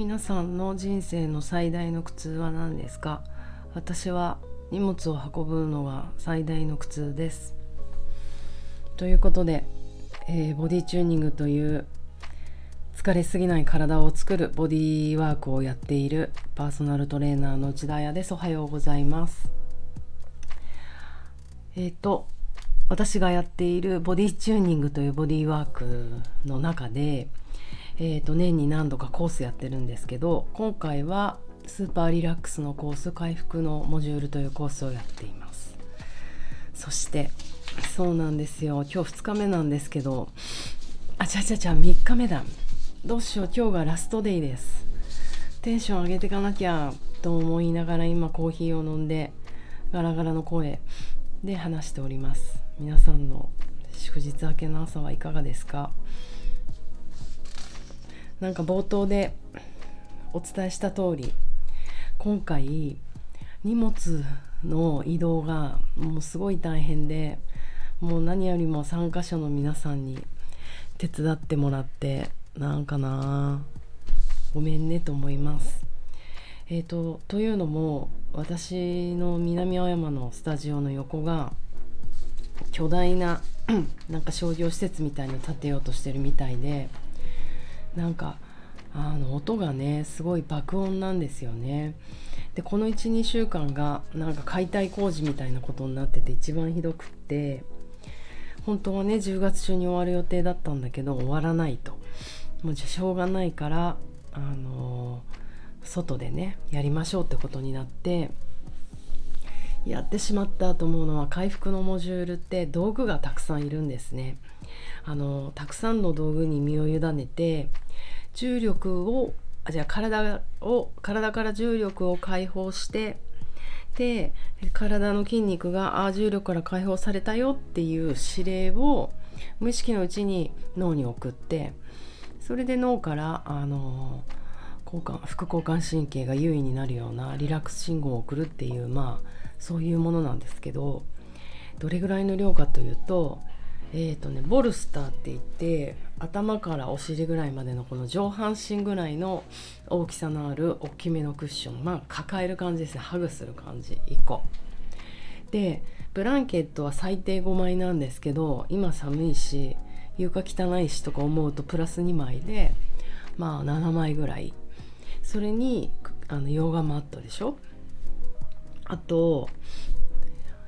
皆さんの人生の最大の苦痛は何ですか？私は荷物を運ぶのが最大の苦痛です。ということで、えー、ボディチューニングという疲れすぎない体を作るボディーワークをやっているパーソナルトレーナーの内田彩です。おはようございます。えっ、ー、と私がやっているボディチューニングというボディワークの中でえー、と年に何度かコースやってるんですけど今回はスーパーリラックスのコース回復のモジュールというコースをやっています。そしてそうなんですよ。今日2日目なんですけどあちゃちゃちゃ3日目だ。どうしよう今日がラストデイです。テンション上げていかなきゃと思いながら今コーヒーを飲んでガラガラの声で話しております。皆さんの祝日明けの朝はいかがですか？なんか冒頭でお伝えした通り今回荷物の移動がもうすごい大変でもう何よりも参加者の皆さんに手伝ってもらってなんかなごめんねと思います。えーと、というのも私の南青山のスタジオの横が巨大ななんか商業施設みたいに建てようとしてるみたいでなんかあの音がねすごい爆音なんですよね。でこの12週間がなんか解体工事みたいなことになってて一番ひどくって本当はね10月中に終わる予定だったんだけど終わらないと。もうじゃしょうがないからあのー、外でねやりましょうってことになってやってしまったと思うのは回復のモジュールって道具がたくさんいるんですね。あのたくさんの道具に身を委ねて重力をあじゃあ体を体から重力を解放してで体の筋肉があ重力から解放されたよっていう指令を無意識のうちに脳に送ってそれで脳からあの交感副交感神経が優位になるようなリラックス信号を送るっていうまあそういうものなんですけどどれぐらいの量かというとえーとね、ボルスターって言って頭からお尻ぐらいまでのこの上半身ぐらいの大きさのある大きめのクッション。まあ抱える感じですね。ハグする感じ。1個。でブランケットは最低5枚なんですけど今寒いし床汚いしとか思うとプラス2枚でまあ7枚ぐらい。それにあのヨガマットでしょ？あと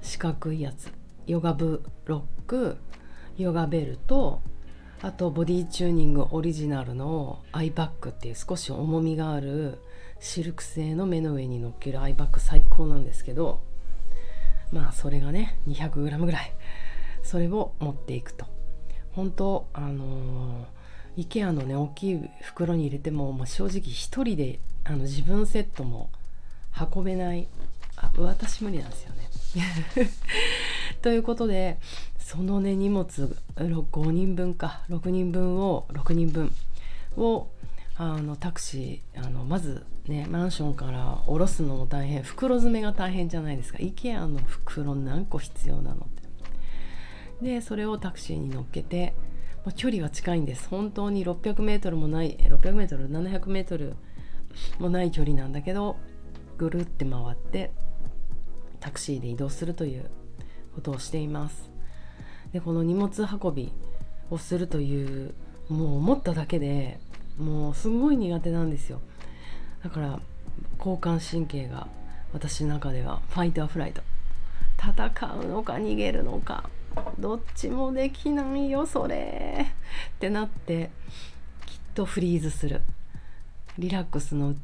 四角いやつ。ヨガブロックヨガベルとあとボディチューニングオリジナルのアイバッグっていう少し重みがあるシルク製の目の上に乗っけるアイバッグ最高なんですけどまあそれがね 200g ぐらい。それを持っていくと。本当あのー、IKEA のね大きい袋に入れても、まあ、正直1人であの自分セットも運べない。あ私無理なんですよね。ということでそのね荷物5人分か。6人分を6人分をあのタクシーあのまずねマンションから下ろすのも大変。袋詰めが大変じゃないですか。IKEA の袋何個必要なのって。でそれをタクシーに乗っけて、まあ、距離は近いんです。本当に 600m もない 600m700m もない距離なんだけどぐるって回ってタクシーで移動するということをしています。でこの荷物運びをするというもう思っただけでもうすごい苦手なんですよ。だから交感神経が私の中ではファイトアフライト。戦うのか逃げるのかどっちもできないよそれ。ってなってきっとフリーズする。リラックスの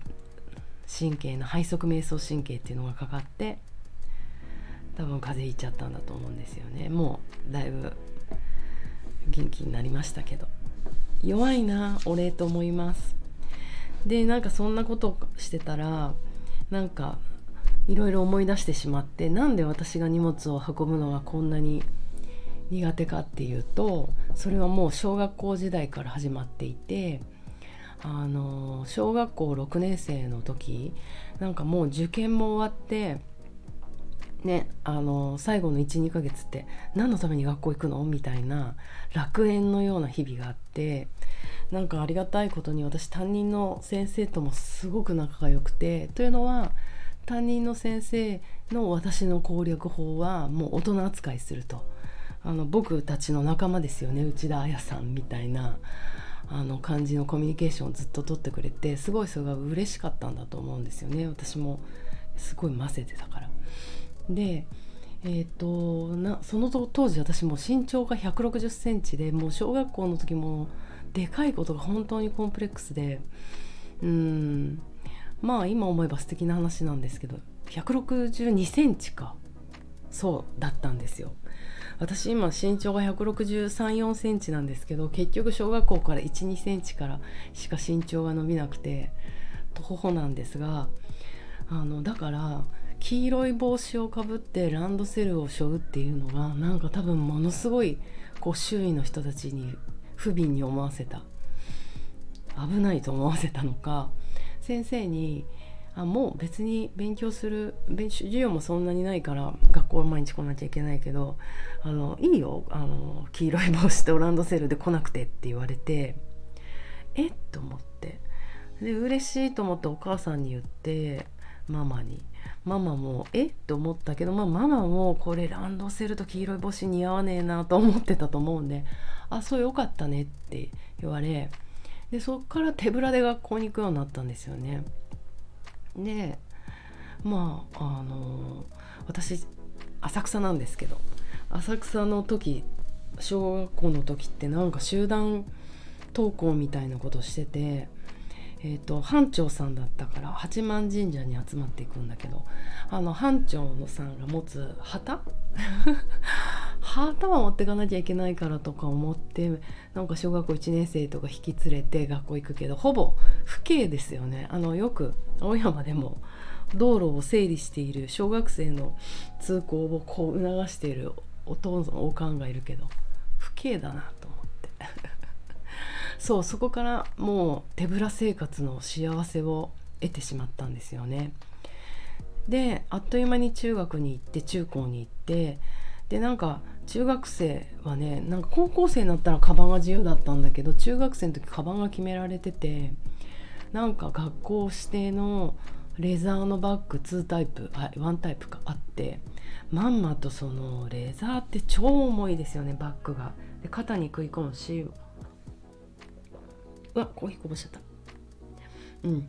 神経の背側瞑想神経っていうのがかかって多分風邪ひいちゃったんだと思うんですよね。もうだいぶ元気になりましたけど。弱いな俺と思います。でなんかそんなことしてたらなんかいろいろ思い出してしまってなんで私が荷物を運ぶのがこんなに苦手かっていうとそれはもう小学校時代から始まっていてあの小学校6年生の時なんかもう受験も終わってねあの最後の12ヶ月って何のために学校行くの？みたいな楽園のような日々があってなんかありがたいことに私担任の先生ともすごく仲が良くてというのは担任の先生の私の攻略法はもう大人扱いすると。あの僕たちの仲間ですよね内田彩さんみたいなあの感じのコミュニケーションをずっと取ってくれてすごいそれが嬉しかったんだと思うんですよね。私もすごい混ぜてたから。でえーと、なその当時私も身長が1 6 0センチでもう小学校の時もでかいことが本当にコンプレックスでうんまあ今思えば素敵な話なんですけど162センチかそうだったんですよ。私今身長が1634センチなんですけど結局小学校から12センチからしか身長が伸びなくて徒歩なんですがあのだから黄色い帽子をかぶってランドセルを背負うっていうのがなんか多分ものすごいこう周囲の人たちに不憫に思わせた。危ないと思わせたのか。先生にあもう別に勉強する勉授業もそんなにないから学校は毎日来なきゃいけないけどあのいいよ。あの黄色い帽子とランドセルで来なくてって言われてえっ？と思って。で嬉しいと思ってお母さんに言ってママにママもえ？っと思ったけど、まあ、ママもこれランドセルと黄色い帽子似合わねえなと思ってたと思うんであそうよかったねって言われでそっから手ぶらで学校に行くようになったんですよね。でまああの私浅草なんですけど浅草の時小学校の時ってなんか集団登校みたいなことしててえーと、班長さんだったから八幡神社に集まっていくんだけどあの班長のさんが持つ旗？旗は持ってかなきゃいけないからとか思ってなんか小学校1年生とか引き連れて学校行くけどほぼ不敬ですよね。あのよく青山でも道路を整理している小学生の通行をこう促しているお父さんおかんがいるけど不敬だなと思って。そうそこからもう手ぶら生活の幸せを得てしまったんですよね。であっという間に中学に行って中高に行ってでなんか中学生はねなんか高校生になったらカバンが自由だったんだけど中学生の時カバンが決められててなんか学校指定のレザーのバッグ2タイプあ1タイプかあってまんまとそのレザーって超重いですよねバッグが。で肩に食い込むしうわコーヒーこぼしちゃった。うん。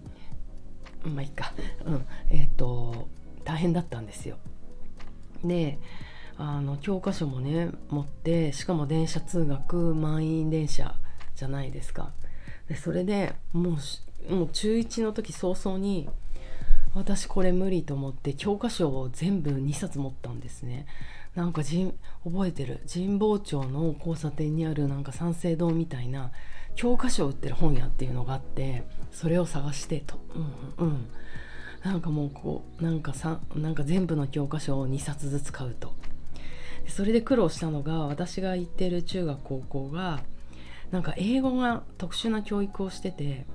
まあいいか。うん。えっ、ー、と大変だったんですよ。であの教科書もね持ってしかも電車通学満員電車じゃないですか。でそれでもうもう中1の時早々に私これ無理と思って教科書を全部2冊持ったんですね。なんか覚えてる。神保町の交差点にあるなんか三省堂みたいな教科書を売ってる本屋っていうのがあってそれを探してとうんうん。なんかもうこうなんかさなんか全部の教科書を2冊ずつ買うと。それで苦労したのが私が行ってる中学高校がなんか英語が特殊な教育をしてて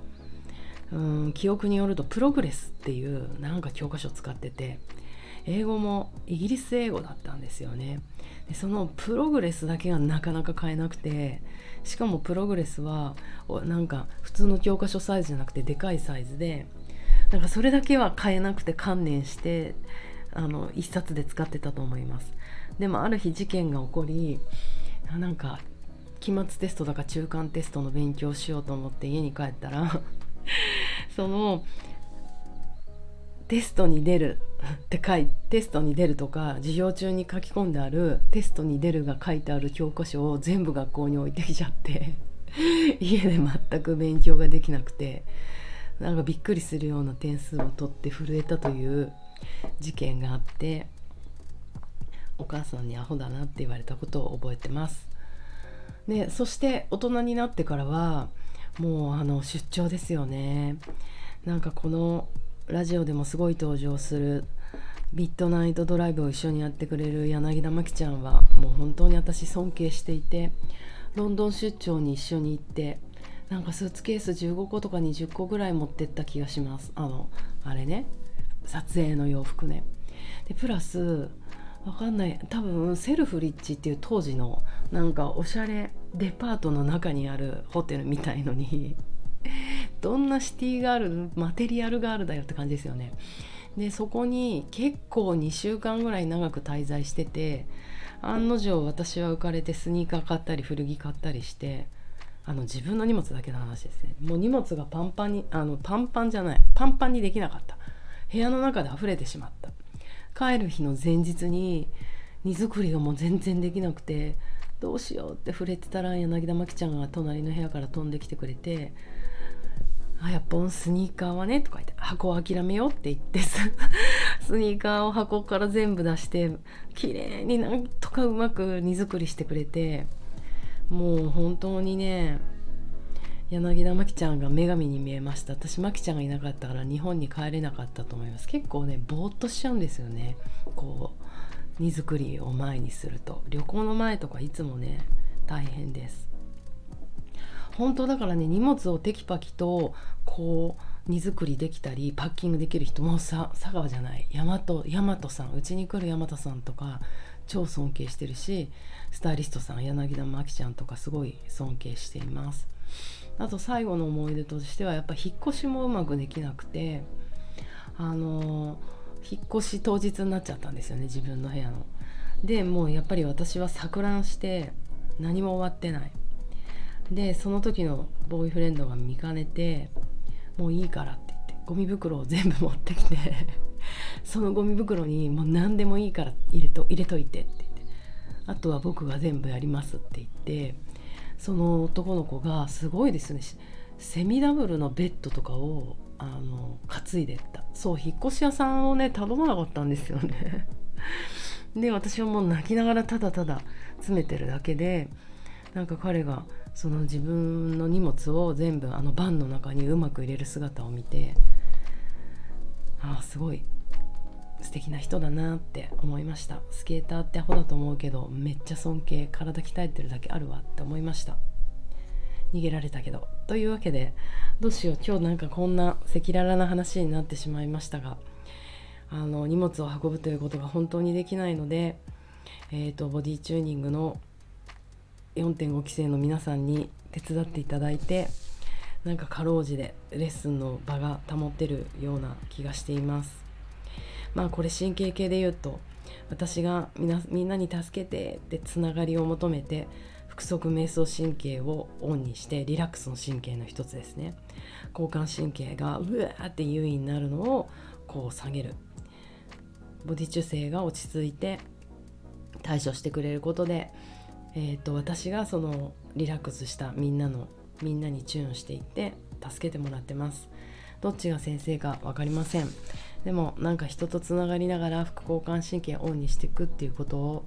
うん記憶によるとプログレスっていうなんか教科書を使ってて英語もイギリス英語だったんですよね。でそのプログレスだけがなかなか買えなくてしかもプログレスはなんか普通の教科書サイズじゃなくてでかいサイズでなんかそれだけは買えなくて観念してあの1冊で使ってたと思います。でもある日事件が起こりなんか期末テストだか中間テストの勉強しようと思って家に帰ったらそのテストに出る って書いテストに出るとか授業中に書き込んであるテストに出るが書いてある教科書を全部学校に置いてきちゃって 家で全く勉強ができなくてなんかびっくりするような点数を取って震えたという事件があってお母さんにアホだなって言われたことを覚えてます。でそして大人になってからはもうあの出張ですよね。なんかこのラジオでもすごい登場するミッドナイトドライブを一緒にやってくれる柳田真紀ちゃんはもう本当に私尊敬していてロンドン出張に一緒に行ってなんかスーツケース15個とか20個ぐらい持ってった気がします。あのあれね。撮影の洋服ね。でプラスわかんない。多分セルフリッチっていう当時のなんかおしゃれデパートの中にあるホテルみたいのにどんなシティガールマテリアルガールだよって感じですよね。でそこに結構2週間ぐらい長く滞在してて案の定私は浮かれてスニーカー買ったり古着買ったりしてあの自分の荷物だけの話ですね。もう荷物がパンパンにあのパンパンじゃないパンパンにできなかった。部屋の中で溢れてしまった。帰る日の前日に荷造りがもう全然できなくてどうしようって触れてたら柳田真紀ちゃんが隣の部屋から飛んできてくれて「あやっぱスニーカーはね」とか言って「箱を諦めよう」って言って スニーカーを箱から全部出して綺麗になんとかうまく荷造りしてくれてもう本当にね柳田真紀ちゃんが女神に見えました。私真紀ちゃんがいなかったから日本に帰れなかったと思います。結構ねぼーっとしちゃうんですよね。こう荷造りを前にすると。旅行の前とかいつもね大変です。本当だからね荷物をテキパキとこう荷造りできたりパッキングできる人もさ佐川じゃない大和大和さんうちに来る大和さんとか超尊敬してるしスタイリストさん柳田真紀ちゃんとかすごい尊敬していますあと最後の思い出としてはやっぱ引っ越しもうまくできなくてあの引っ越し当日になっちゃったんですよね自分の部屋の。でもうやっぱり私は錯乱して何も終わってない。でその時のボーイフレンドが見かねて「もういいから」って言ってゴミ袋を全部持ってきて そのゴミ袋にもう何でもいいから入れと入れといてって言ってあとは僕が全部やりますって言ってその男の子がすごいですねセミダブルのベッドとかをあの担いでった。そう引っ越し屋さんをね頼まなかったんですよね。で私はもう泣きながらただただ詰めてるだけでなんか彼がその自分の荷物を全部あのバンの中にうまく入れる姿を見てああすごい素敵な人だなって思いました。スケーターってアホだと思うけどめっちゃ尊敬体鍛えてるだけあるわって思いました。逃げられたけど。というわけでどうしよう。今日なんかこんな赤裸々な話になってしまいましたがあの荷物を運ぶということが本当にできないので、えーと、ボディチューニングの4.5期生の皆さんに手伝っていただいてなんかかろうじでレッスンの場が保ってるような気がしています。まあこれ神経系で言うと私がみなみんなに助けてってつながりを求めて腹側瞑想神経をオンにしてリラックスの神経の一つですね。交感神経がうわーって優位になるのをこう下げる。ボディ中性が落ち着いて対処してくれることで、えーと、私がそのリラックスしたみんなのみんなにチューンしていって助けてもらってます。どっちが先生か分かりません。でもなんか人とつながりながら副交感神経をオンにしていくっていうことを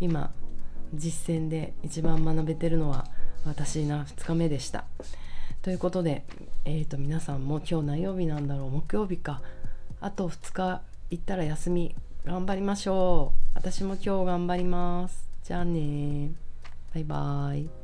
今実践で一番学べてるのは私な2日目でした。ということで、えー、と皆さんも今日何曜日なんだろう木曜日か。あと2日行ったら休み頑張りましょう。私も今日頑張ります。じゃあねバイバイ。